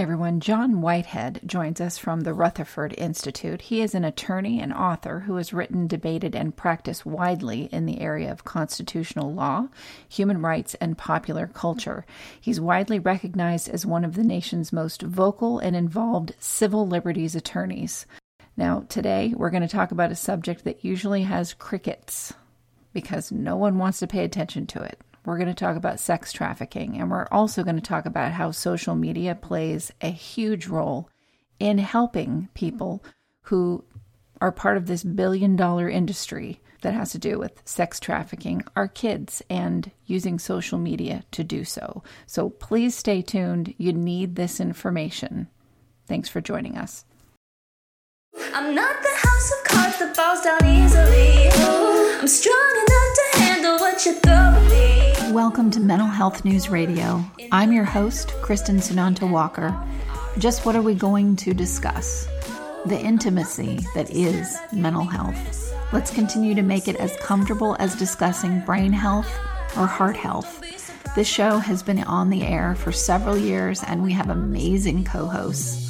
Hi, everyone. John Whitehead joins us from the Rutherford Institute. He is an attorney and author who has written, debated, and practiced widely in the area of constitutional law, human rights, and popular culture. He's widely recognized as one of the nation's most vocal and involved civil liberties attorneys. Now, today we're going to talk about a subject that usually has crickets because no one wants to pay attention to it. We're going to talk about sex trafficking, and we're also going to talk about how social media plays a huge role in helping people who are part of this billion dollar industry that has to do with sex trafficking, our kids, and using social media to do so. So please stay tuned. You need this information. Thanks for joining us. I'm not the house of cards that falls down easily. I'm strong enough to handle what you throw at me. Welcome to Mental Health News Radio. I'm your host, Kristin Sunanta Walker. Just what are we going to discuss? The intimacy that is mental health. Let's continue to make it as comfortable as discussing brain health or heart health. This show has been on the air for several years, and we have amazing co hosts.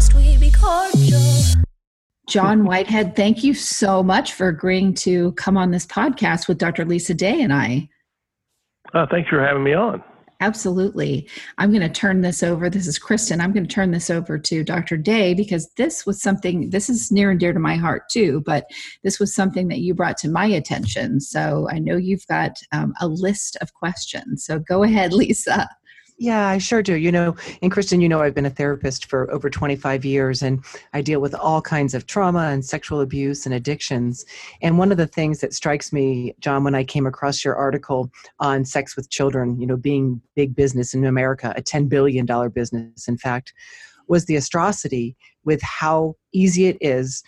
promised we'd be cordial. John Whitehead, thank you so much for agreeing to come on this podcast with Dr. Lisa Day and I. Uh, thanks for having me on. Absolutely. I'm going to turn this over. This is Kristin. I'm going to turn this over to Dr. Day because this was something, this is near and dear to my heart too, but this was something that you brought to my attention. So I know you've got um, a list of questions. So go ahead, Lisa. Yeah, I sure do. You know, and Kristin, you know, I've been a therapist for over 25 years and I deal with all kinds of trauma and sexual abuse and addictions. And one of the things that strikes me, John, when I came across your article on sex with children, you know, being big business in America, a $10 billion business, in fact, was the atrocity with how easy it is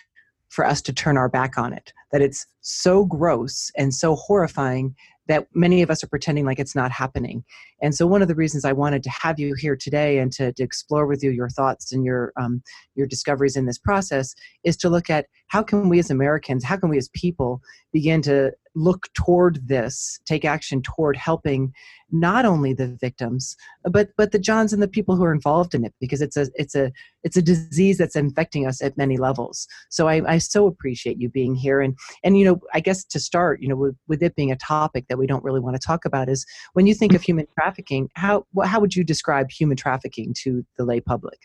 for us to turn our back on it. That it's so gross and so horrifying that many of us are pretending like it's not happening. And so, one of the reasons I wanted to have you here today and to, to explore with you your thoughts and your um, your discoveries in this process is to look at how can we as Americans, how can we as people begin to look toward this, take action toward helping not only the victims, but but the Johns and the people who are involved in it, because it's a it's a it's a disease that's infecting us at many levels. So I, I so appreciate you being here, and and you know I guess to start, you know, with, with it being a topic that we don't really want to talk about is when you think of human trafficking, how how would you describe human trafficking to the lay public?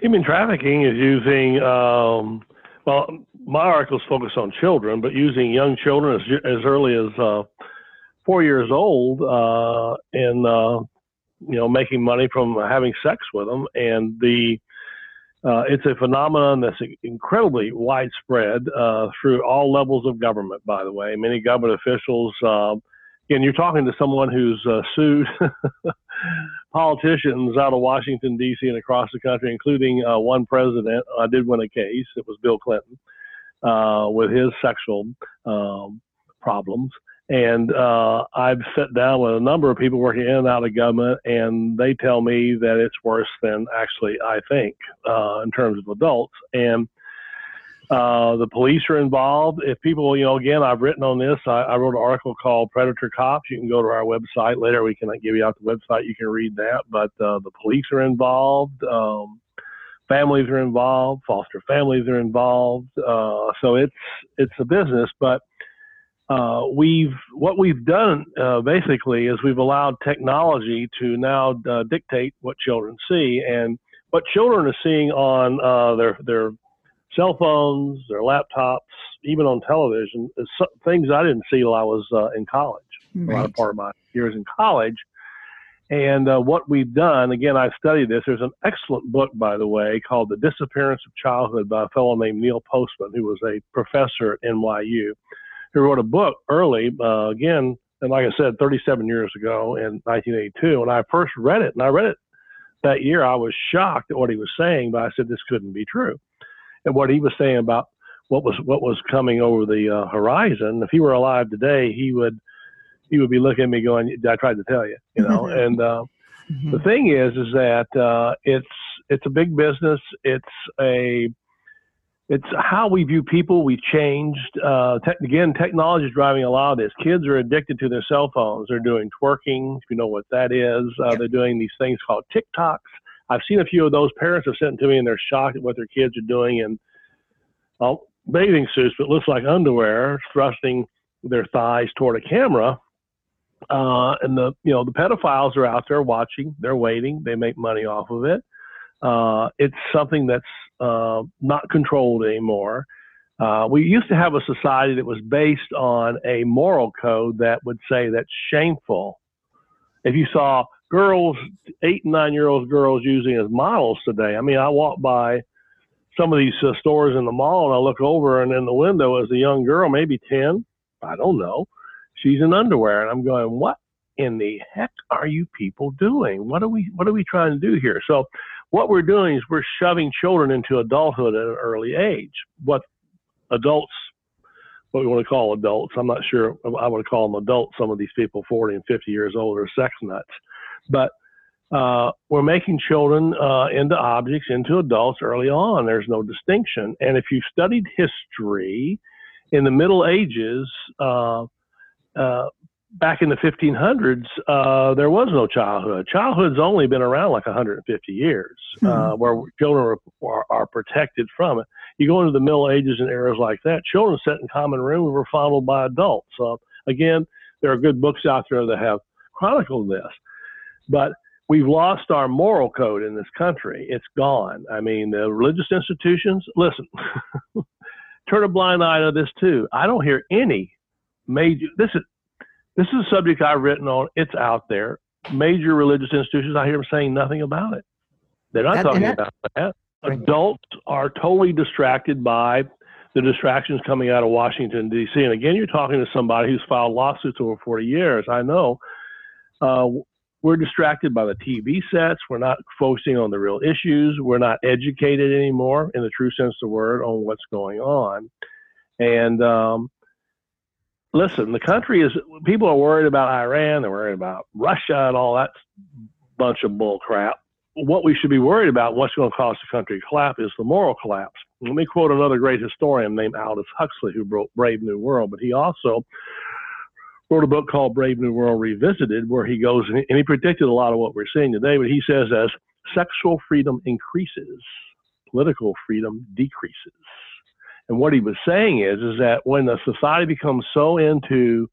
Human trafficking is using um, well, my articles focus on children, but using young children as, as early as uh, four years old uh, and uh, you know making money from having sex with them, and the uh, it's a phenomenon that's incredibly widespread uh, through all levels of government. By the way, many government officials. Again, you're talking to someone who's uh, sued politicians out of Washington D.C. and across the country, including uh, one president. I did win a case. It was Bill Clinton uh, with his sexual um, problems. And uh, I've sat down with a number of people working in and out of government, and they tell me that it's worse than actually I think uh, in terms of adults. And uh, the police are involved. If people, you know, again, I've written on this. I, I, wrote an article called Predator Cops. You can go to our website later. We can give you out the website. You can read that. But uh, the police are involved. Um, families are involved. Foster families are involved. Uh, so it's it's a business. But uh, we've what we've done uh, basically is we've allowed technology to now uh, dictate what children see and what children are seeing on their their cell phones, their laptops, even on television. Things I didn't see till I was uh, in college. Right. A lot of part of my years in college. And uh, what we've done, again, I studied this. There's an excellent book, by the way, called The Disappearance of Childhood by a fellow named Neil Postman, who was a professor at NYU, who wrote a book early, uh, again, and like I said, 37 years ago in 1982. And I first read it, and I read it that year. I was shocked at what he was saying, but I said this couldn't be true. And what he was saying about what was what was coming over the uh, horizon, if he were alive today, he would he would be looking at me going, "I tried to tell you," you know. and uh, mm-hmm. the thing is, is that uh, it's it's a big business. It's a it's how we view people. We've changed. Uh, te- again, technology is driving a lot of this. Kids are addicted to their cell phones. They're doing twerking, if you know what that is. Uh, They're doing these things called TikToks. I've seen a few of those. Parents have sent to me, and they're shocked at what their kids are doing in well, bathing suits, but looks like underwear, thrusting their thighs toward a camera. Uh, and the you know the pedophiles are out there watching. They're waiting. They make money off of it. Uh, it's something that's uh, not controlled anymore. Uh, we used to have a society that was based on a moral code that would say that's shameful. If you saw girls, eight and nine year old girls using as models today, I mean, I walk by some of these uh, stores in the mall and I look over and in the window is a young girl, maybe 10, I don't know. She's in underwear and I'm going, what in the heck are you people doing? What are we, what are we trying to do here? So what we're doing is we're shoving children into adulthood at an early age. What adults, what we want to call adults, I'm not sure I want to call them adults. Some of these people, 40 and 50 years old, are sex nuts. But uh, we're making children uh, into objects, into adults early on. There's no distinction. And if you've studied history, in the Middle Ages, uh, uh back in the 1500s, uh, there was no childhood. Childhood's only been around like 150 years, uh, mm-hmm. where children are, are, are, protected from it. You go into the Middle Ages and eras like that, children sit in common rooms were fondled by adults. So again, there are good books out there that have chronicled this, but we've lost our moral code in this country. It's gone. I mean, the religious institutions. Listen, turn a blind eye to this too. I don't hear any major. This is this is a subject I've written on. It's out there. Major religious institutions, I hear them saying nothing about it. They're not that, talking that, about that. Adults are totally distracted by the distractions coming out of Washington, D.C. And again, you're talking to somebody who's filed lawsuits over 40 years. I know. Uh, we're distracted by the TV sets. We're not focusing on the real issues. We're not educated anymore, in the true sense of the word, on what's going on. And um, listen, the country is, people are worried about Iran, they're worried about Russia and all that bunch of bull crap. What we should be worried about, what's going to cause the country to collapse, is the moral collapse. Let me quote another great historian named Aldous Huxley, who wrote Brave New World, but he also wrote a book called Brave New World Revisited, where he goes and he predicted a lot of what we're seeing today. But he says, as sexual freedom increases, political freedom decreases. And what he was saying is, is that when the society becomes so into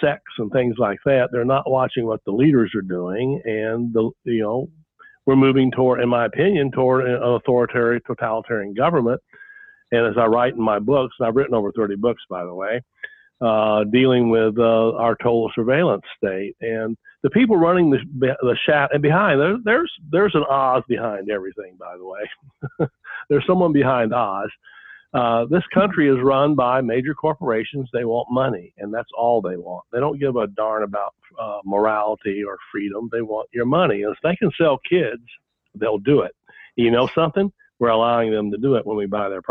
sex and things like that, they're not watching what the leaders are doing, and the you know we're moving toward, in my opinion, toward an authoritarian, totalitarian government. And as I write in my books, and I've written over 30 books, by the way, uh, dealing with uh, our total surveillance state and the people running the the chat and behind there, there's there's an Oz behind everything. By the way, there's someone behind Oz uh, this country is run by major corporations. They want money, and that's all they want. They don't give a darn about uh, morality or freedom. They want your money. And if they can sell kids, they'll do it. You know something? We're allowing them to do it when we buy their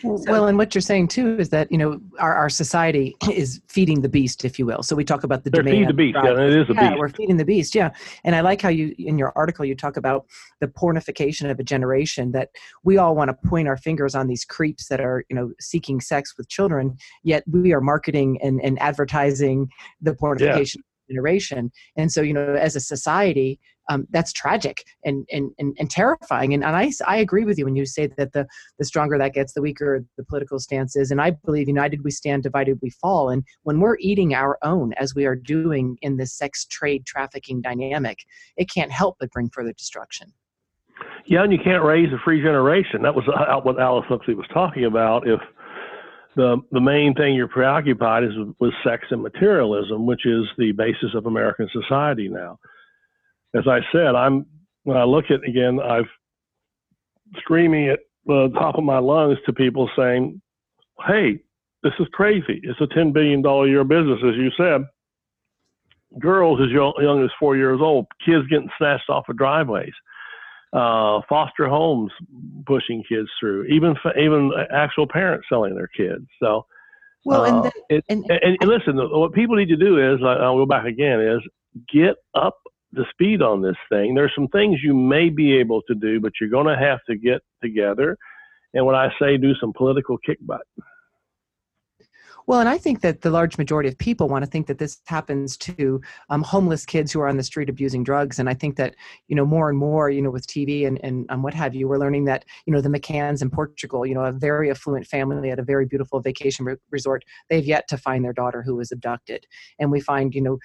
products. Well, and what you're saying too is that you know our, our society is feeding the beast, if you will. So we talk about the They're demand. Feed the beast, yeah, it is a yeah, beast. We're feeding the beast, yeah. And I like how you in your article you talk about the pornification of a generation that we all want to point our fingers on these creeps that are you know seeking sex with children, yet we are marketing and, and advertising the pornification. Yeah generation and so you know as a society um, that's tragic and, and, and, and terrifying. And, and I, I agree with you when you say that the, the stronger that gets, the weaker the political stance is. And I believe united we stand, divided we fall. And when we're eating our own, as we are doing in this sex trade trafficking dynamic, it can't help but bring further destruction. Yeah, and you can't raise a free generation. That was uh, what Aldous Huxley was talking about. If the the main thing you're preoccupied is with sex and materialism, which is the basis of American society now. As I said, I'm when I look at again, I've screaming at the top of my lungs to people saying, "Hey, this is crazy. It's a ten billion dollar year business, as you said. Girls as young, young as four years old, kids getting snatched off of driveways." uh, foster homes pushing kids through, even even actual parents selling their kids. So, well, and, uh, then, it, and, and, and, listen, what people need to do is, I'll go back again, is get up the speed on this thing. There's some things you may be able to do, but you're going to have to get together. And when I say do some political kick butt. Well, and I think that the large majority of people want to think that this happens to um, homeless kids who are on the street abusing drugs. And I think that, you know, more and more, you know, with TV and, and what have you, we're learning that, you know, the McCanns in Portugal, you know, a very affluent family at a very beautiful vacation re- resort, they've yet to find their daughter who was abducted. And we find, you know,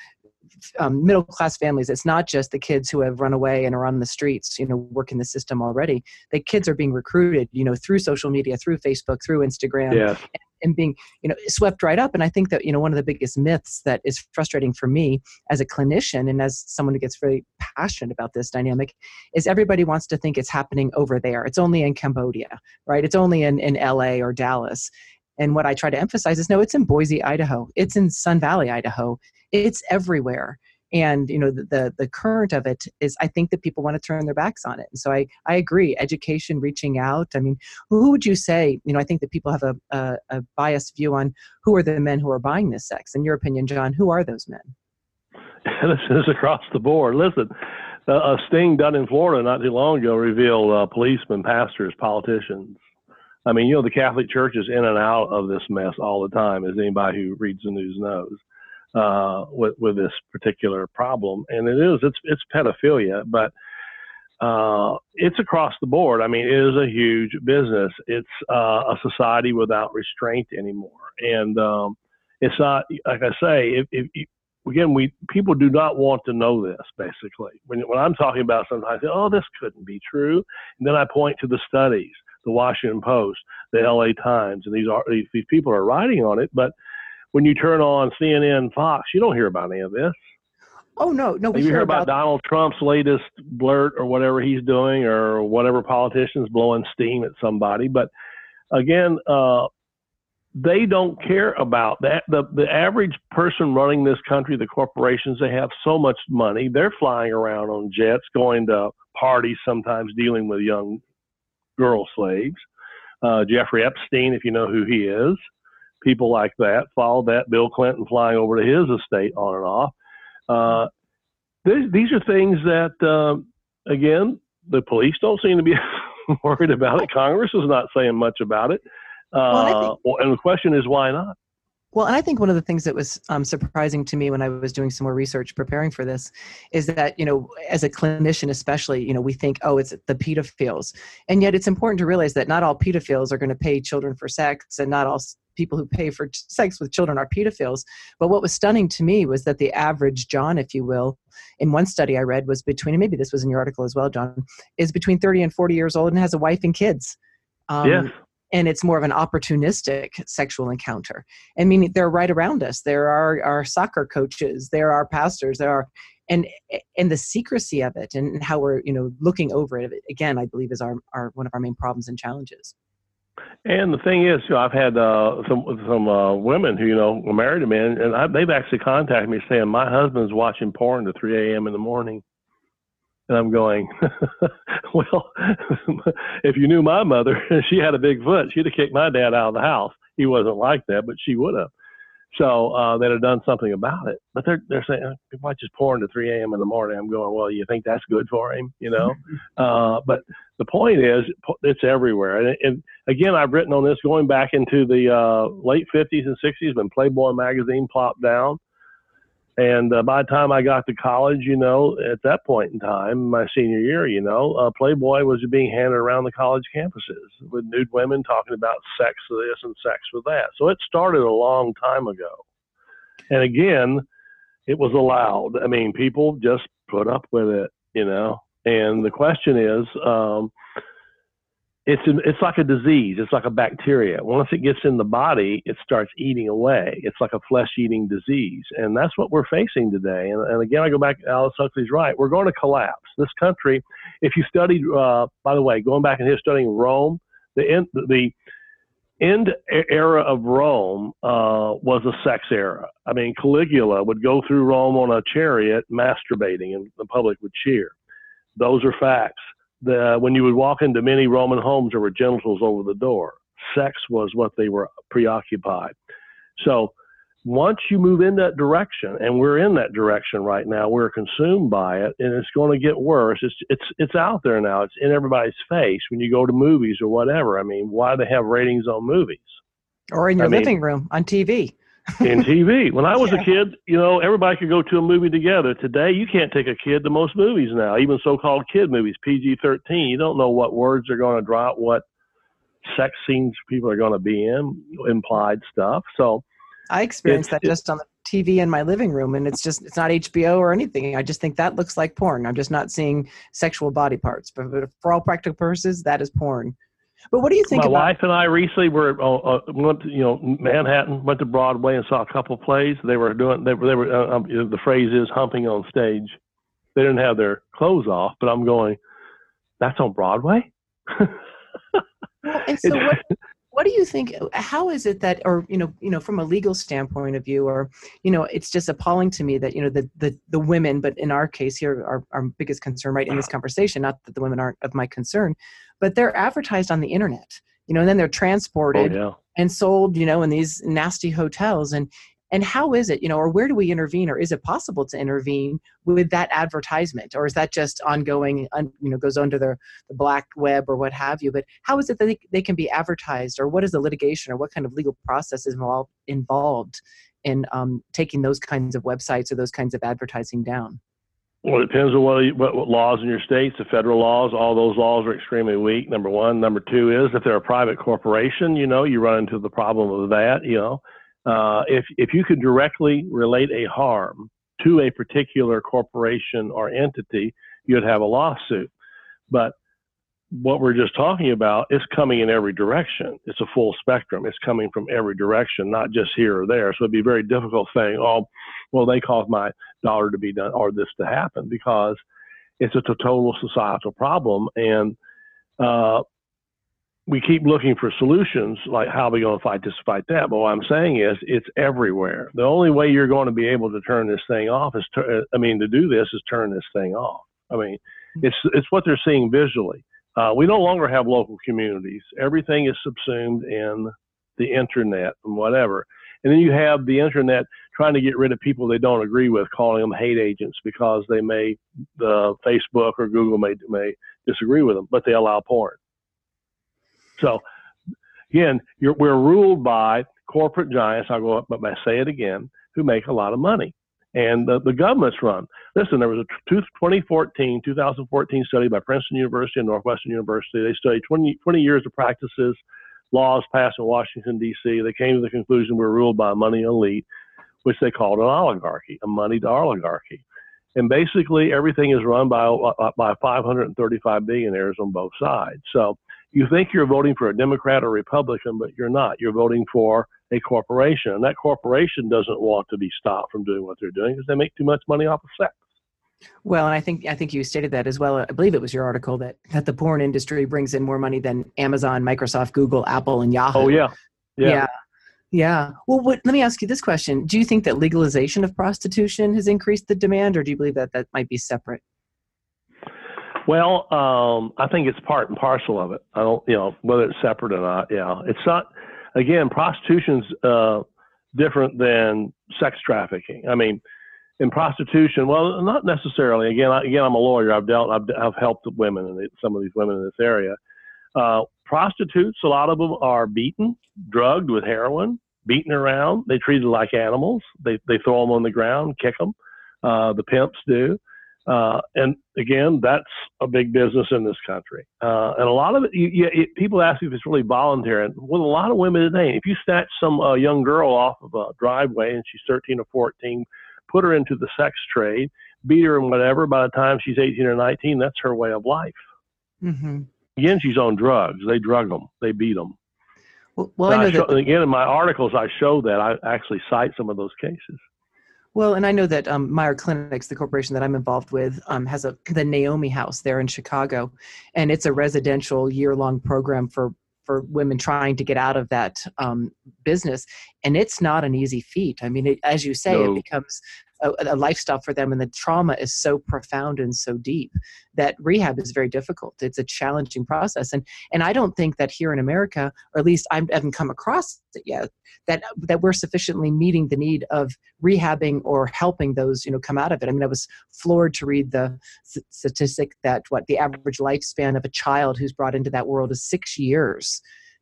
um, middle class families it's not just the kids who have run away and are on the streets you know work in the system already. The kids are being recruited you know through social media through facebook through instagram yeah. and being you know swept right up. And i think that you know one of the biggest myths that is frustrating for me as a clinician and as someone who gets very passionate about this dynamic is everybody wants to think it's happening over there. It's only in cambodia right? It's only in, in la or dallas and what i try to emphasize is no it's in boise idaho. It's in sun valley idaho. It's everywhere. And you know the, the, the current of it is i think that people want to turn their backs on it. And so i i agree education reaching out. I mean who would you say you know i think that people have a, a, a biased view on who are the men who are buying this sex in your opinion john? Who are those men? This is across the board. Listen a sting done in florida not too long ago revealed uh, policemen pastors politicians I mean, you know, the Catholic Church is in and out of this mess all the time, as anybody who reads the news knows uh, with with this particular problem, and it is it's it's pedophilia, but uh, it's across the board. I mean, it is a huge business. It's uh, a society without restraint anymore, and um, it's not like I say. If, if, again, we people do not want to know this. Basically, when when I'm talking about say, "Oh, this couldn't be true," and then I point to the studies, the Washington Post, the L.A. Times, and these are these, these people are writing on it, but when you turn on CNN, Fox, you don't hear about any of this. Oh no, no. We you hear about, about Donald Trump's latest blurt or whatever he's doing, or whatever politicians blowing steam at somebody. But again, uh, they don't care about that. The the average person running this country, the corporations, they have so much money. They're flying around on jets, going to parties, sometimes dealing with young girl slaves. Uh, Jeffrey Epstein, if you know who he is, people like that. Followed that, Bill Clinton flying over to his estate on and off. Uh, these, these are things that, um, again, the police don't seem to be worried about it. Congress is not saying much about it. Uh, well, and the question is, why not? Well, and I think one of the things that was um, surprising to me when I was doing some more research preparing for this is that, you know, as a clinician, especially, you know, we think, oh, it's the pedophiles. And yet it's important to realize that not all pedophiles are going to pay children for sex and not all people who pay for sex with children are pedophiles. But what was stunning to me was that the average John, if you will, in one study I read was between, and maybe this was in your article as well, John, is between 30 and 40 years old and has a wife and kids. Um, yes and it's more of an opportunistic sexual encounter. I mean, they're right around us. There are our soccer coaches, there are pastors, there are, and and the secrecy of it, and how we're you know looking over it again. I believe is our, our one of our main problems and challenges. And the thing is, you know, I've had uh, some some uh, women who you know were married to men, and I, they've actually contacted me saying my husband's watching porn to 3 a.m. in the morning. And I'm going, well, if you knew my mother, she had a big foot. She'd have kicked my dad out of the house. He wasn't like that, but she would have. So uh, they'd have done something about it. But they're they're saying might just pour into 3 a.m. in the morning. I'm going, well, you think that's good for him, you know? uh, but the point is, it's everywhere. And, and again, I've written on this going back into the uh, late 50s and 60s when Playboy magazine plopped down. And uh, by the time I got to college, you know, at that point in time, my senior year, you know, uh, Playboy was being handed around the college campuses with nude women talking about sex with this and sex with that. So it started a long time ago. And again, it was allowed. I mean, people just put up with it, you know. And the question is, um, it's it's like a disease. It's like a bacteria. Once it gets in the body, it starts eating away. It's like a flesh-eating disease, and that's what we're facing today. And, and again, I go back. Aldous Huxley's right. We're going to collapse. This country, if you studied, uh, by the way, going back and here studying Rome, the end, the end era of Rome uh, was a sex era. I mean, Caligula would go through Rome on a chariot, masturbating, and the public would cheer. Those are facts the, when you would walk into many Roman homes, there were genitals over the door. Sex was what they were preoccupied. So once you move in that direction, and we're in that direction right now, we're consumed by it, and it's going to get worse. It's it's it's out there now. It's in everybody's face when you go to movies or whatever. I mean, why do they have ratings on movies? Or in your I living mean, room on TV in TV. When I was yeah. a kid, you know, everybody could go to a movie together. Today, you can't take a kid to most movies now, even so-called kid movies, PG-13. You don't know what words are going to drop, what sex scenes people are going to be in, implied stuff. So I experienced that just on the TV in my living room, and it's just it's not HBO or anything. I just think that looks like porn. I'm just not seeing sexual body parts, but for all practical purposes, that is porn. But what do you think? My about- wife and I recently were uh, uh, went to, you know Manhattan, went to Broadway and saw a couple plays. They were doing they were they were uh, um, the phrase is humping on stage. They didn't have their clothes off, but I'm going. That's on Broadway. well, and so what, what do you think how is it that or you know you know from a legal standpoint of view or you know it's just appalling to me that you know the the, the women but in our case here our, our biggest concern right in this conversation not that the women aren't of my concern but they're advertised on the internet you know and then they're transported oh, yeah. and sold you know in these nasty hotels. And and how is it you know or where do we intervene or is it possible to intervene with that advertisement? Or is that just ongoing you know goes under the, the black web or what have you? But how is it that they, they can be advertised? Or what is the litigation or what kind of legal process is involved involved in um, taking those kinds of websites or those kinds of advertising down well, it depends on what, what, what, laws in your states, the federal laws, all those laws are extremely weak. Number one. Number two is if they're a private corporation, you know, you run into the problem of that, you know. Uh, if if you could directly relate a harm to a particular corporation or entity, you'd have a lawsuit. But what we're just talking about is coming in every direction. It's a full spectrum. It's coming from every direction, not just here or there. So it'd be very difficult saying, "Oh, well, they caused my daughter to be done or this to happen," because it's a total societal problem, and uh, we keep looking for solutions like how are we going to fight this fight that but what i'm saying is it's everywhere the only way you're going to be able to turn this thing off is to, i mean to do this is turn this thing off i mean it's it's what they're seeing visually uh, we no longer have local communities everything is subsumed in the internet and whatever and then you have the internet trying to get rid of people they don't agree with calling them hate agents because they may the facebook or google may may disagree with them but they allow porn so again, we're ruled by corporate giants. I'll go up, but I say it again, who make a lot of money. And the, the government's run. Listen, there was a 2014, 2014 study by Princeton University and Northwestern University. They studied 20, 20 years of practices, laws passed in Washington, D.C. They came to the conclusion we're ruled by a money elite, which they called an oligarchy, a moneyed oligarchy. And basically, everything is run by, uh, uh, by 535 billionaires on both sides. So you think you're voting for a Democrat or Republican, but you're not. You're voting for a corporation. And that corporation doesn't want to be stopped from doing what they're doing because they make too much money off of sex. Well, and I think I think you stated that as well. I believe it was your article that that the porn industry brings in more money than Amazon, Microsoft, Google, Apple, and Yahoo. Oh yeah, yeah, yeah. yeah. Well, what, let me ask you this question: Do you think that legalization of prostitution has increased the demand, or do you believe that that might be separate? Well, um, I think it's part and parcel of it. I don't, you know, whether it's separate or not. Yeah, it's not. Again, prostitution's uh, different than sex trafficking. I mean, in prostitution, well, not necessarily. Again, I, again, I'm a lawyer. I've dealt, I've, I've helped women and some of these women in this area. Uh, prostitutes, a lot of them are beaten, drugged with heroin, beaten around. They treated like animals. They they throw them on the ground, kick them. Uh, the pimps do. Uh, and again, that's a big business in this country. Uh, and a lot of it, you, you, it, people ask me if it's really voluntary. And with a lot of women today, if you snatch some uh, young girl off of a driveway and she's 13 or 14, put her into the sex trade, beat her and whatever. By the time she's 18 or 19, that's her way of life. Mm-hmm. Again, she's on drugs. They drug them. They beat them. Well, well I know I show, that, again in my articles I show that I actually cite some of those cases. Well, and I know that um, Meier Clinics, the corporation that I'm involved with, um, has a the Naomi House there in Chicago, and it's a residential year-long program for for women trying to get out of that um, business, and it's not an easy feat. I mean, it, as you say, No. it becomes a, a lifestyle for them, and the trauma is so profound and so deep that rehab is very difficult. It's a challenging process, and and I don't think that here in America, or at least I haven't come across it yet, that that we're sufficiently meeting the need of rehabbing or helping those you know come out of it. I mean, I was floored to read the statistic that what the average lifespan of a child who's brought into that world is six years,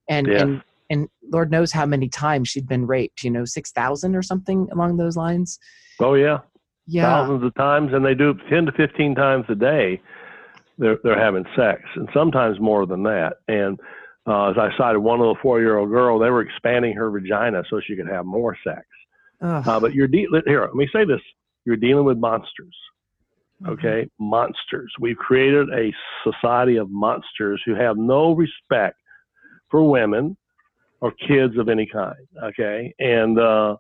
and Yeah. and and Lord knows how many times she'd been raped. You know, six thousand or something along those lines. Oh yeah, Yeah. thousands of times, and they do 10 to 15 times a day. They're they're having sex, and sometimes more than that. And uh, as I cited, one little four-year-old girl, they were expanding her vagina so she could have more sex. Uh, but you're de- here. Let me say this: you're dealing with monsters. Mm-hmm. Okay, monsters. We've created a society of monsters who have no respect for women or kids of any kind. Okay, and uh,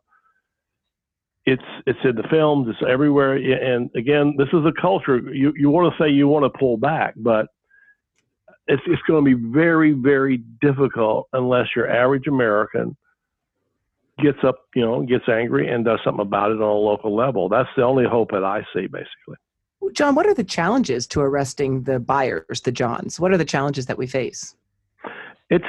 it's it's in the films. It's everywhere. And again, this is a culture. You you want to say you want to pull back, but it's it's going to be very very difficult unless your average American gets up, you know, gets angry and does something about it on a local level. That's the only hope that I see, basically. John, what are the challenges to arresting the buyers, the Johns? What are the challenges that we face? It's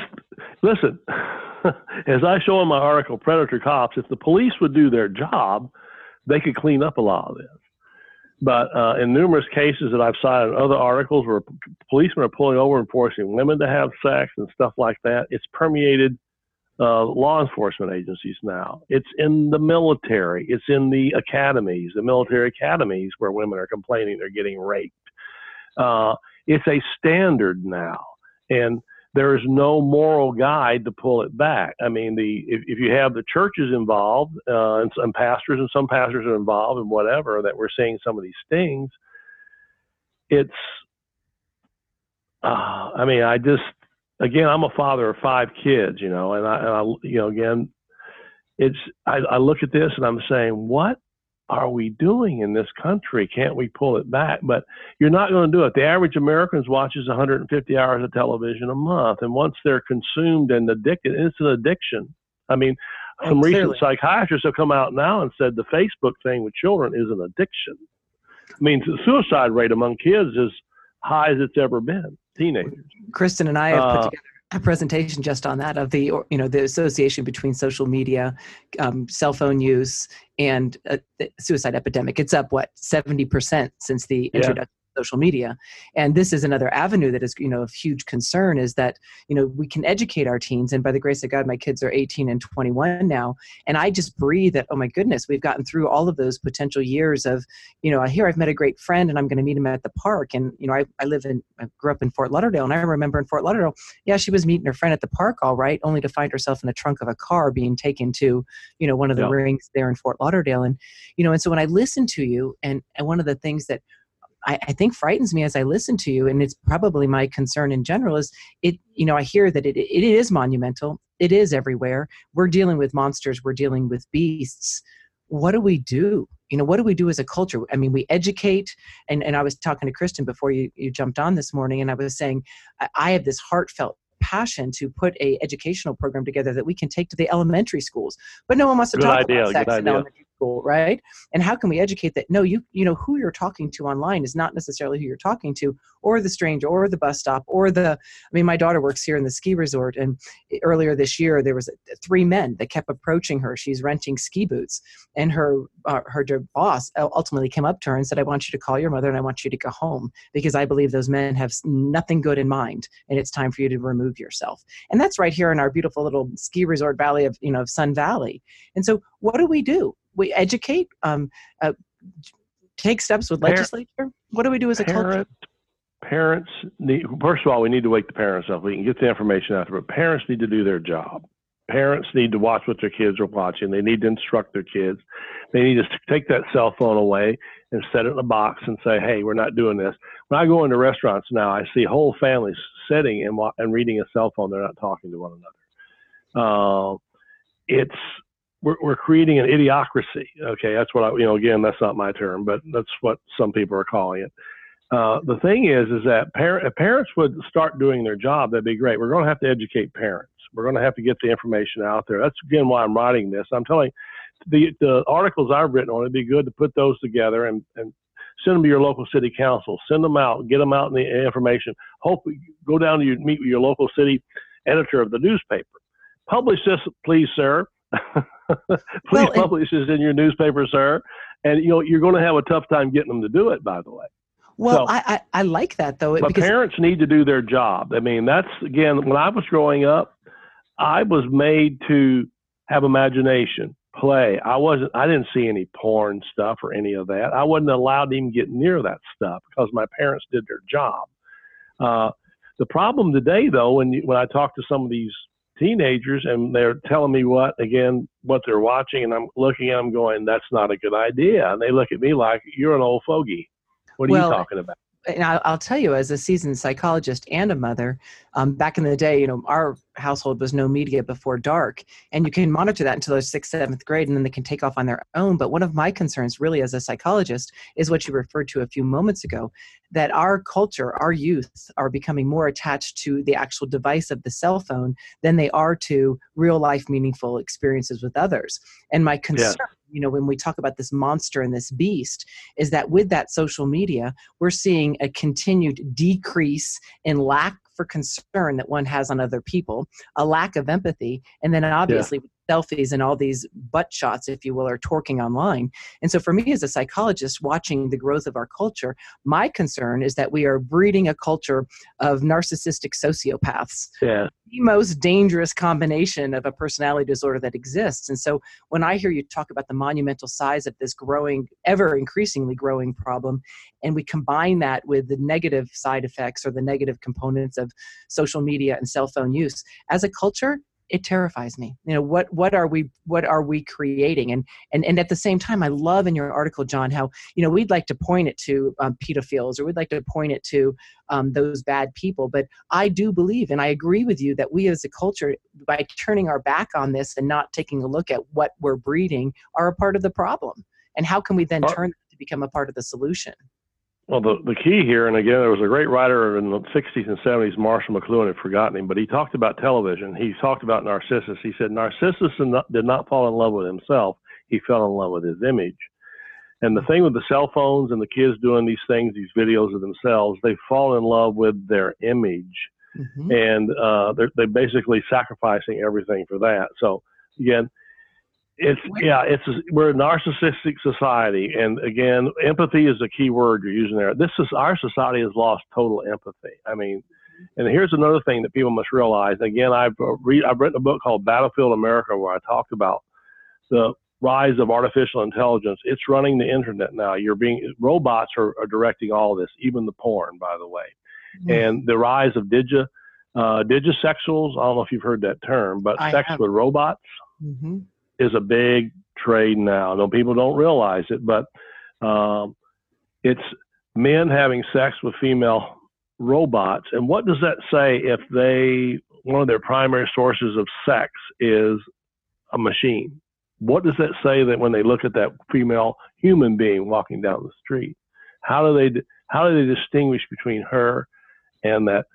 listen, as I show in my article, Predator Cops. If the police would do their job, they could clean up a lot of this. But uh, in numerous cases that I've cited in other articles where policemen are pulling over and forcing women to have sex and stuff like that, it's permeated uh, law enforcement agencies now. It's in the military. It's in the academies, the military academies where women are complaining they're getting raped. Uh, it's a standard now. And there is no moral guide to pull it back. I mean, the if, if you have the churches involved uh, and some pastors and some pastors are involved and whatever that we're seeing some of these things, it's. Uh, I mean, I just again, I'm a father of five kids, you know, and I, and I you know, again, it's I, I look at this and I'm saying, what are we doing in this country? Can't we pull it back? But you're not going to do it. The average American watches 150 hours of television a month, and once they're consumed and addicted, it's an addiction. I mean, Oh, some recent psychiatrists have come out now and said the Facebook thing with children is an addiction. I mean, the suicide rate among kids is high as it's ever been. Teenagers. Kristin and I have Uh, put together a presentation just on that of the you know the association between social media, um, cell phone use, and uh, the suicide epidemic. It's up what seventy percent since the Yeah. introduction social media, and this is another avenue that is you know of huge concern. Is that you know we can educate our teens, and by the grace of God, my kids are eighteen and twenty one now, and I just breathe that oh my goodness, we've gotten through all of those potential years of you know here I've met a great friend, and I'm going to meet him at the park, and you know I, I live in I grew up in Fort Lauderdale, and I remember in Fort Lauderdale yeah, she was meeting her friend at the park, all right, only to find herself in the trunk of a car being taken to, you know, one of the Yeah. rings there in Fort Lauderdale. And, you know, and so when I listen to you, and, and one of the things that I, I think frightens me as I listen to you, and it's probably my concern in general, is it, you know, I hear that it, it is monumental, it is everywhere. We're dealing with monsters, we're dealing with beasts. What do we do? You know, what do we do as a culture? I mean, we educate, and, and I was talking to Kristin before you, you jumped on this morning, and I was saying, I- I have this heartfelt passion to put a educational program together that we can take to the elementary schools but no one wants to Good talk idea, about sex in elementary right? And how can we educate that no you you know who you're talking to online is not necessarily who you're talking to or the stranger or the bus stop or the i mean my daughter works here in the ski resort and earlier this year there was three men that kept approaching her. She's renting ski boots and her uh, her boss ultimately came up to her and said i want you to call your mother and i want you to go home because i believe those men have nothing good in mind and it's time for you to remove yourself. And that's right here in our beautiful little ski resort valley of you know of sun valley. And so what do we do we educate um, uh, take steps with legislature what do we do as a culture Parents, parents need, first of all, we need to wake the parents up. We can get the information out there, but parents need to do their job. parents need to watch what their kids are watching. They need to instruct their kids. They need to take that cell phone away and set it in a box and say, "Hey, we're not doing this." When I go into restaurants now, I see whole families sitting and and reading a cell phone. They're not talking to one another. Uh, it's we're, we're creating an idiocracy. Okay, that's what I you know again that's not my term, but that's what some people are calling it. Uh, the thing is, is that par- parents would start doing their job, that'd be great. We're going to have to educate parents. We're going to have to get the information out there. That's again why I'm writing this. I'm telling the the articles I've written on it'd be good to put those together and and send them to your local city council. Send them out, get them out in the information. Hope go down to meet with your local city editor of the newspaper. Publish this, please, sir. please well, publish this in your newspaper, sir. And you know you're going to have a tough time getting them to do it. By the way. Well, so, I, I, I like that though. But parents need to do their job. I mean, that's again when I was growing up, I was made to have imagination, play. I wasn't. I didn't see any porn stuff or any of that. I wasn't allowed to even get near that stuff because my parents did their job. Uh, the problem today, though, when you, when I talk to some of these teenagers and they're telling me what again what they're watching, and I'm looking at them going, "That's not a good idea," and they look at me like you're an old fogey. What are well, you talking about? And I'll, I'll, tell you, as a seasoned psychologist and a mother, um, back in the day, you know, our household was no media before dark, and you can monitor that until they're sixth, seventh grade, and then they can take off on their own. But one of my concerns, really, as a psychologist, is what you referred to a few moments ago: that our culture, our youth, are becoming more attached to the actual device of the cell phone than they are to real life, meaningful experiences with others. And my concern. Yeah you know when we talk about this monster and this beast is that with that social media we're seeing a continued decrease in lack for concern that one has on other people a lack of empathy and then obviously yeah selfies and all these butt shots, if you will, are torquing online. And so, for me as a psychologist, watching the growth of our culture, my concern is that we are breeding a culture of narcissistic sociopaths. Yeah. The most dangerous combination of a personality disorder that exists. And so, when I hear you talk about the monumental size of this growing, ever increasingly growing problem, and we combine that with the negative side effects or the negative components of social media and cell phone use, as a culture, it terrifies me you know what what are we what are we creating? And and and at the same time i love in your article john how you know we'd like to point it to um, pedophiles or we'd like to point it to um, those bad people but i do believe and i agree with you that we as a culture by turning our back on this and not taking a look at what we're breeding are a part of the problem. And how can we then turn to become a part of the solution well, the, the key here, and again, there was a great writer in the 60s and 70s, Marshall McLuhan, I've forgotten him, but he talked about television. He talked about Narcissus. He said Narcissus did not fall in love with himself, he fell in love with his image. And the thing with the cell phones and the kids doing these things, these videos of themselves, they fall in love with their image. Mm-hmm. And uh, they're, they're basically sacrificing everything for that. So, again, it's yeah, it's we're a narcissistic society, and again, empathy is a key word you're using there. This is our society has lost total empathy. I mean, and here's another thing that people must realize. Again, I've read I've written a book called Battlefield America where I talked about the rise of artificial intelligence. It's running the internet now. You're being robots are, are directing all this, even the porn, by the way, mm-hmm. and the rise of digi uh, digisexuals. I don't know if you've heard that term, but I sex have. with robots. Mm-hmm is a big trade now. No, people don't realize it, but um, it's men having sex with female robots. And what does that say if they one of their primary sources of sex is a machine? What does that say that when they look at that female human being walking down the street? How do they how do they distinguish between her and that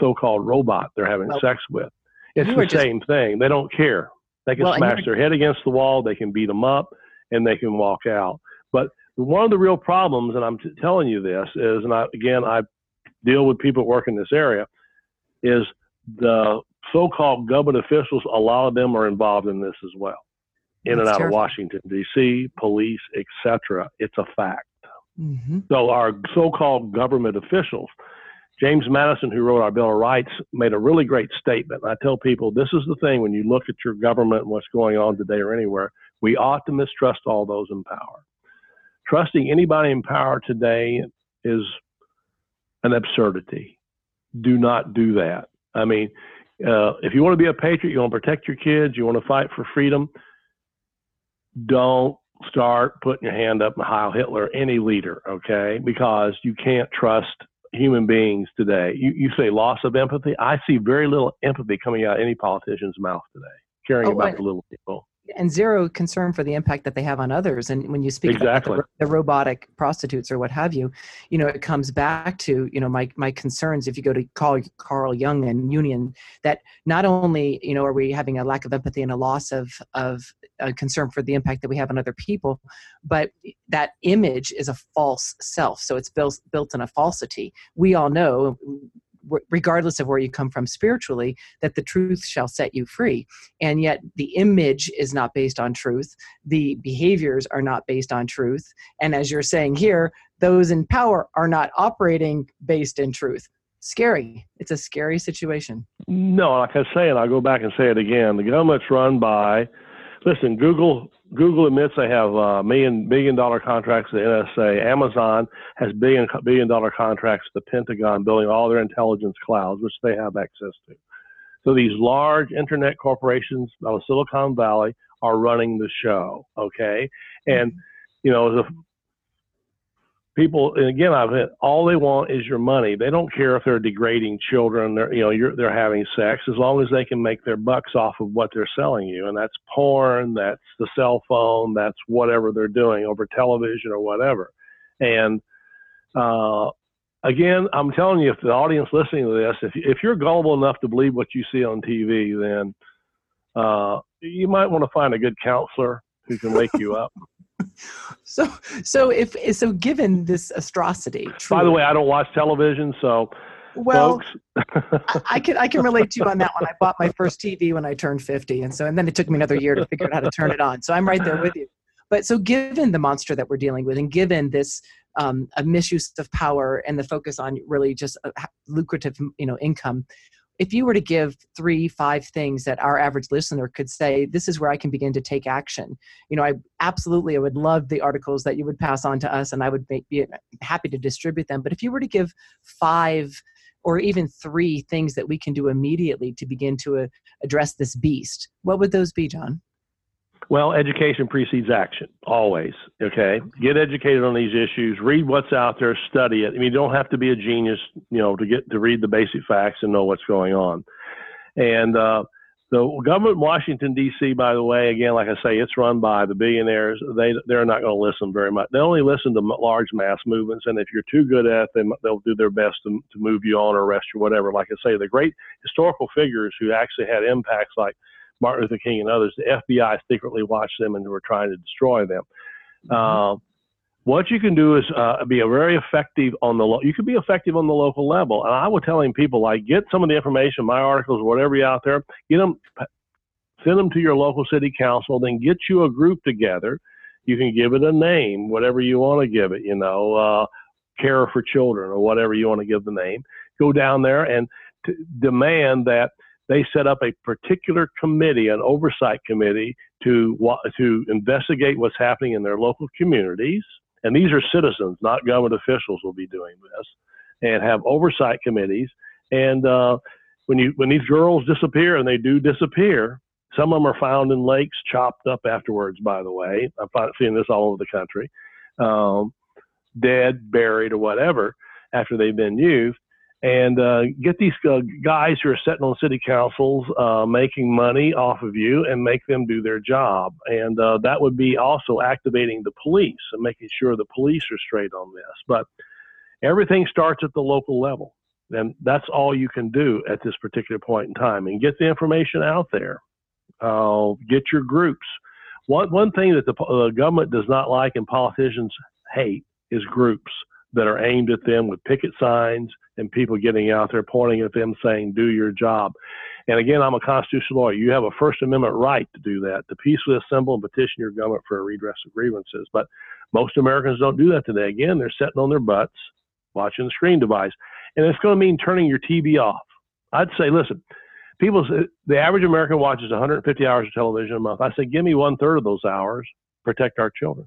so-called robot they're having well, sex with? It's the just, same thing. They don't care. They can well, smash their head against the wall, they can beat them up, and they can walk out. But one of the real problems, and I'm t- telling you this, is, and I, again, I deal with people that work in this area, is the so-called government officials. A lot of them are involved in this as well, in That's and out terrible. of Washington D.C., police, etc. It's a fact. Mm-hmm. So our so-called government officials James Madison, who wrote our Bill of Rights, made a really great statement. I tell people this is the thing when you look at your government and what's going on today or anywhere, we ought to mistrust all those in power. Trusting anybody in power today is an absurdity. Do not do that. I mean, uh, if you want to be a patriot, you want to protect your kids, you want to fight for freedom, don't start putting your hand up and Heil Hitler any leader, okay? Because you can't trust human beings today. You, you say loss of empathy. I see very little empathy coming out of any politician's mouth today, caring oh, about the little people and zero concern for the impact that they have on others. And when you speak exactly. about the, the, robotic prostitutes or what have you, you know, it comes back to, you know, my, my concerns, if you go to Carl, Carl Jung and Union, that not only, you know, are we having a lack of empathy and a loss of, of a concern for the impact that we have on other people, but that image is a false self. So it's built, built in a falsity. We all know regardless of where you come from spiritually, that the truth shall set you free. And yet the image is not based on truth, the behaviors are not based on truth. And as you're saying here, those in power are not operating based in truth. Scary. It's a scary situation. No, like I say, and I'll go back and say it again the government's run by, listen, Google Google admits they have uh, million billion dollar contracts with the NSA. Amazon has billion billion dollar contracts with the Pentagon, building all their intelligence clouds, which they have access to. So these large internet corporations out of Silicon Valley are running the show. Okay, and you know the people and again i've had, all they want is your money. They don't care if they're degrading children they're you know you're, they're having sex as long as they can make their bucks off of what they're selling you and that's porn that's the cell phone that's whatever they're doing over television or whatever. And uh, again i'm telling you if the audience listening to this if, if you're gullible enough to believe what you see on tv then uh, you might want to find a good counselor who can wake you up so so if so given this atrocity by the way i don't watch television so well i can i can relate to you on that one. I bought my first tv when i turned 50 and so and then it took me another year to figure out how to turn it on. So i'm right there with you. But so given the monster that we're dealing with and given this um, a misuse of power and the focus on really just a lucrative you know income if you were to give three five things that our average listener could say this is where i can begin to take action you know i absolutely i would love the articles that you would pass on to us and i would be happy to distribute them. But if you were to give five or even three things that we can do immediately to begin to uh, address this beast what would those be john well, education precedes action, always. Okay, get educated on these issues. Read what's out there. Study it. I mean, you don't have to be a genius, you know, to get to read the basic facts and know what's going on. And uh, the government in Washington D.C., by the way, again, like I say, it's run by the billionaires. They they're not going to listen very much. They only listen to large mass movements, and if you're too good at them, they'll do their best to, to move you on or arrest you, or whatever. Like I say, the great historical figures who actually had impacts like Martin Luther King and others, the FBI secretly watched them and were trying to destroy them. Mm-hmm. Uh, what you can do is uh, be a very effective on the lo- you can be effective on the local level. And I was telling people like get some of the information, my articles, whatever you out there, get them, send them to your local city council, then get you a group together. You can give it a name, whatever you want to give it. You know, uh, care for children or whatever you want to give the name. Go down there and t- demand that they set up a particular committee, an oversight committee, to to investigate what's happening in their local communities. And these are citizens, not government officials, will be doing this, and have oversight committees. And uh, when you when these girls disappear, and they do disappear, some of them are found in lakes, chopped up afterwards. By the way, I'm seeing this all over the country, um, dead, buried, or whatever after they've been used and uh, get these uh, guys who are sitting on city councils uh, making money off of you and make them do their job. And uh, that would be also activating the police and making sure the police are straight on this. But everything starts at the local level. And that's all you can do at this particular point in time and get the information out there. Uh, get your groups. One, one thing that the uh, government does not like and politicians hate is groups that are aimed at them with picket signs and people getting out there pointing at them saying, do your job. And again, I'm a constitutional lawyer. You have a First Amendment right to do that, to peacefully assemble and petition your government for a redress of grievances. But most Americans don't do that today. Again, they're sitting on their butts watching the screen device. And it's going to mean turning your TV off. I'd say, listen, people, the average American watches 150 hours of television a month. I say, give me one third of those hours, protect our children.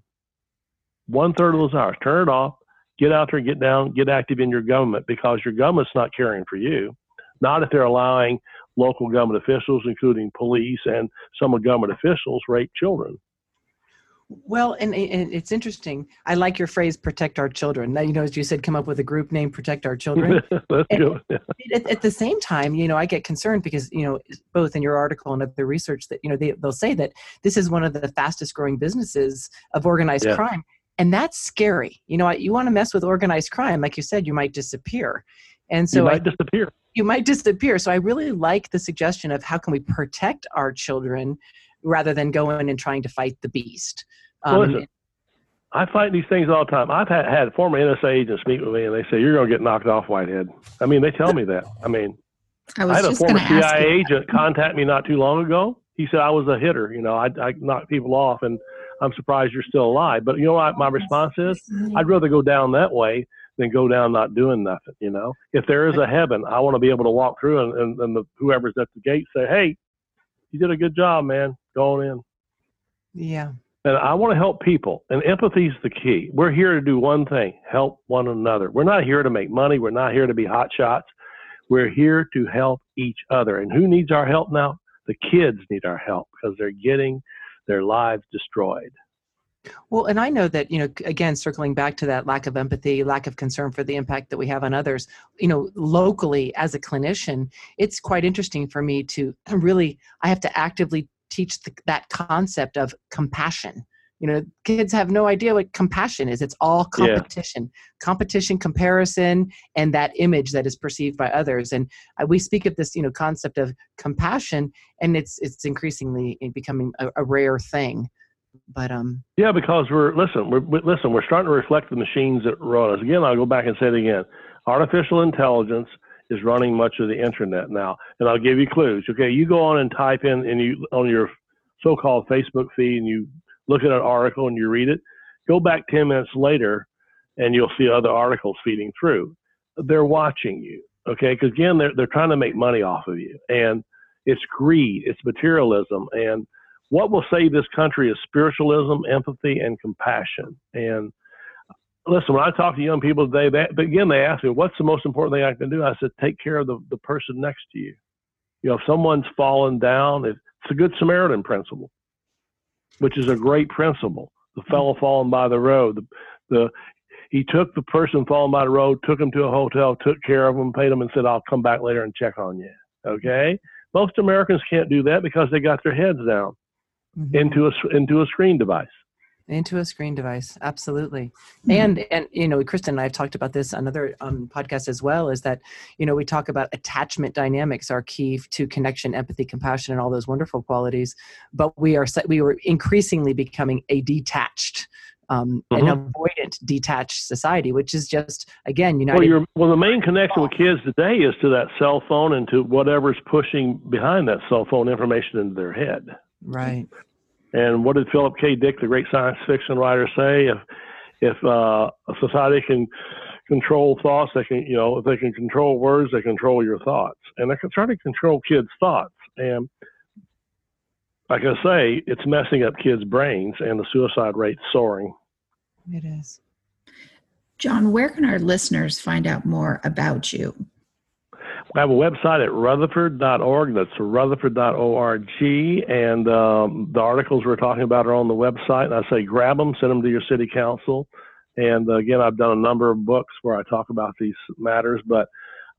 One third of those hours, turn it off, get out there, get down, get active in your government because your government's not caring for you. Not if they're allowing local government officials, including police and some of government officials, rape children. Well, and, and, it's interesting. I like your phrase "protect our children." Now, you know, as you said, come up with a group name, "Protect Our Children." at, at, the same time, you know, I get concerned because you know, both in your article and other research that you know they, they'll say that this is one of the fastest growing businesses of organized yeah. crime, and that's scary. You know, you want to mess with organized crime, like you said, you might disappear, and so you might I, disappear. You might disappear. So I really like the suggestion of how can we protect our children rather than going and trying to fight the beast. Um, well, listen, I fight these things all the time. I've had, had former NSA agents meet with me, and they say you're going to get knocked off, Whitehead. I mean, they tell me that. I mean, I, I had a former CIA agent contact me not too long ago. He said I was a hitter. You know, I, I knocked people off, and I'm surprised you're still alive. But you know what my response is? I'd rather go down that way than go down not doing nothing. You know, if there is a heaven, I want to be able to walk through, and, and, and the, whoever's at the gate say, "Hey, you did a good job, man. Go on in." Yeah, and I want to help people, and empathy is the key. We're here to do one thing help one another. We're not here to make money. We're not here to be hot shots. We're here to help each other. And who needs our help now? The kids need our help because they're getting their lives destroyed. Well, and I know that, you know, again, circling back to that lack of empathy, lack of concern for the impact that we have on others, you know, locally as a clinician, it's quite interesting for me to really, I have to actively teach the, that concept of compassion you know kids have no idea what compassion is it's all competition yeah. competition comparison and that image that is perceived by others and uh, we speak of this you know concept of compassion and it's it's increasingly becoming a, a rare thing but um yeah because we're listen we're listen we're starting to reflect the machines that run us again i'll go back and say it again artificial intelligence is running much of the internet now. And I'll give you clues. Okay, you go on and type in and you on your so-called Facebook feed and you look at an article and you read it. Go back 10 minutes later and you'll see other articles feeding through. They're watching you. Okay, because again, they're they're trying to make money off of you, and it's greed, it's materialism, and what will save this country is spiritualism, empathy, and compassion. And listen, when I talk to young people today, they, again, they ask me, what's the most important thing I can do? I said, take care of the, the person next to you. You know, if someone's fallen down, it's a good Samaritan principle, which is a great principle. The fellow falling by the road, the, the he took the person falling by the road, took him to a hotel, took care of him, paid him, and said, "I'll come back later and check on you." Okay, most Americans can't do that because they got their heads down mm-hmm. into a into a screen device into a screen device. Absolutely. Mm-hmm. and and you know kristin and i've talked about this on other um, podcasts as well is that you know we talk about attachment dynamics are key to connection empathy compassion and all those wonderful qualities. But we are we were increasingly becoming a detached um, mm-hmm. an avoidant detached society which is just again you know well, well the main connection with kids today is to that cell phone and to whatever's pushing behind that cell phone information into their head. Right and what did Philip K. Dick, the great science fiction writer, say? If if uh, a society can control thoughts, they can you know if they can control words, they control your thoughts, and they can try to control kids' thoughts. And like I say, it's messing up kids' brains, and the suicide rate soaring. It is. John, where can our listeners find out more about you? I have a website at rutherford.org. That's rutherford.org. And um, the articles we're talking about are on the website. And I say grab them, send them to your city council. And uh, again, I've done a number of books where I talk about these matters, but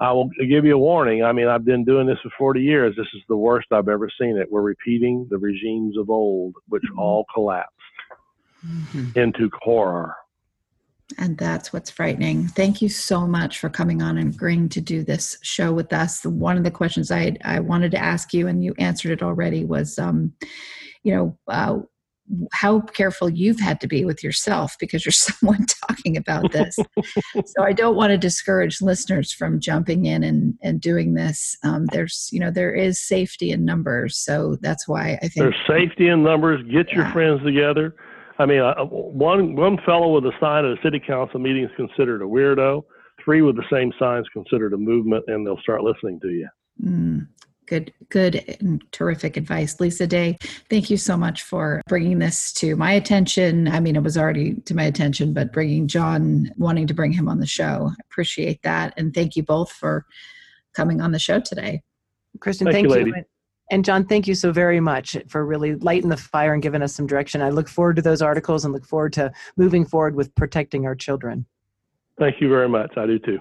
I will give you a warning. I mean, I've been doing this for 40 years. This is the worst I've ever seen it. We're repeating the regimes of old, which mm-hmm. all collapsed mm-hmm. into horror. And that's what's frightening. Thank you so much for coming on and agreeing to do this show with us. One of the questions I I wanted to ask you, and you answered it already, was, um, you know, uh, how careful you've had to be with yourself because you're someone talking about this. so I don't want to discourage listeners from jumping in and, and doing this. Um, there's, you know, there is safety in numbers. So that's why I think there's safety in numbers. Get yeah. your friends together I mean, uh, one one fellow with a sign at a city council meeting is considered a weirdo. Three with the same sign is considered a movement, and they'll start listening to you. Mm, good, good, and terrific advice, Lisa Day. Thank you so much for bringing this to my attention. I mean, it was already to my attention, but bringing John, wanting to bring him on the show, appreciate that, and thank you both for coming on the show today. Kristin, thank, thank you. And John, thank you so very much for really lighting the fire and giving us some direction. I look forward to those articles and look forward to moving forward with protecting our children. Thank you very much. I do too.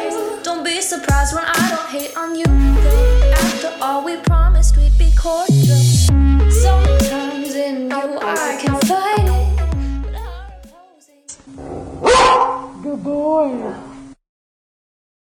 Don't be surprised when I don't hate on you. After all, we promised we'd be cordial. Sometimes in you I can fight it. Good boy.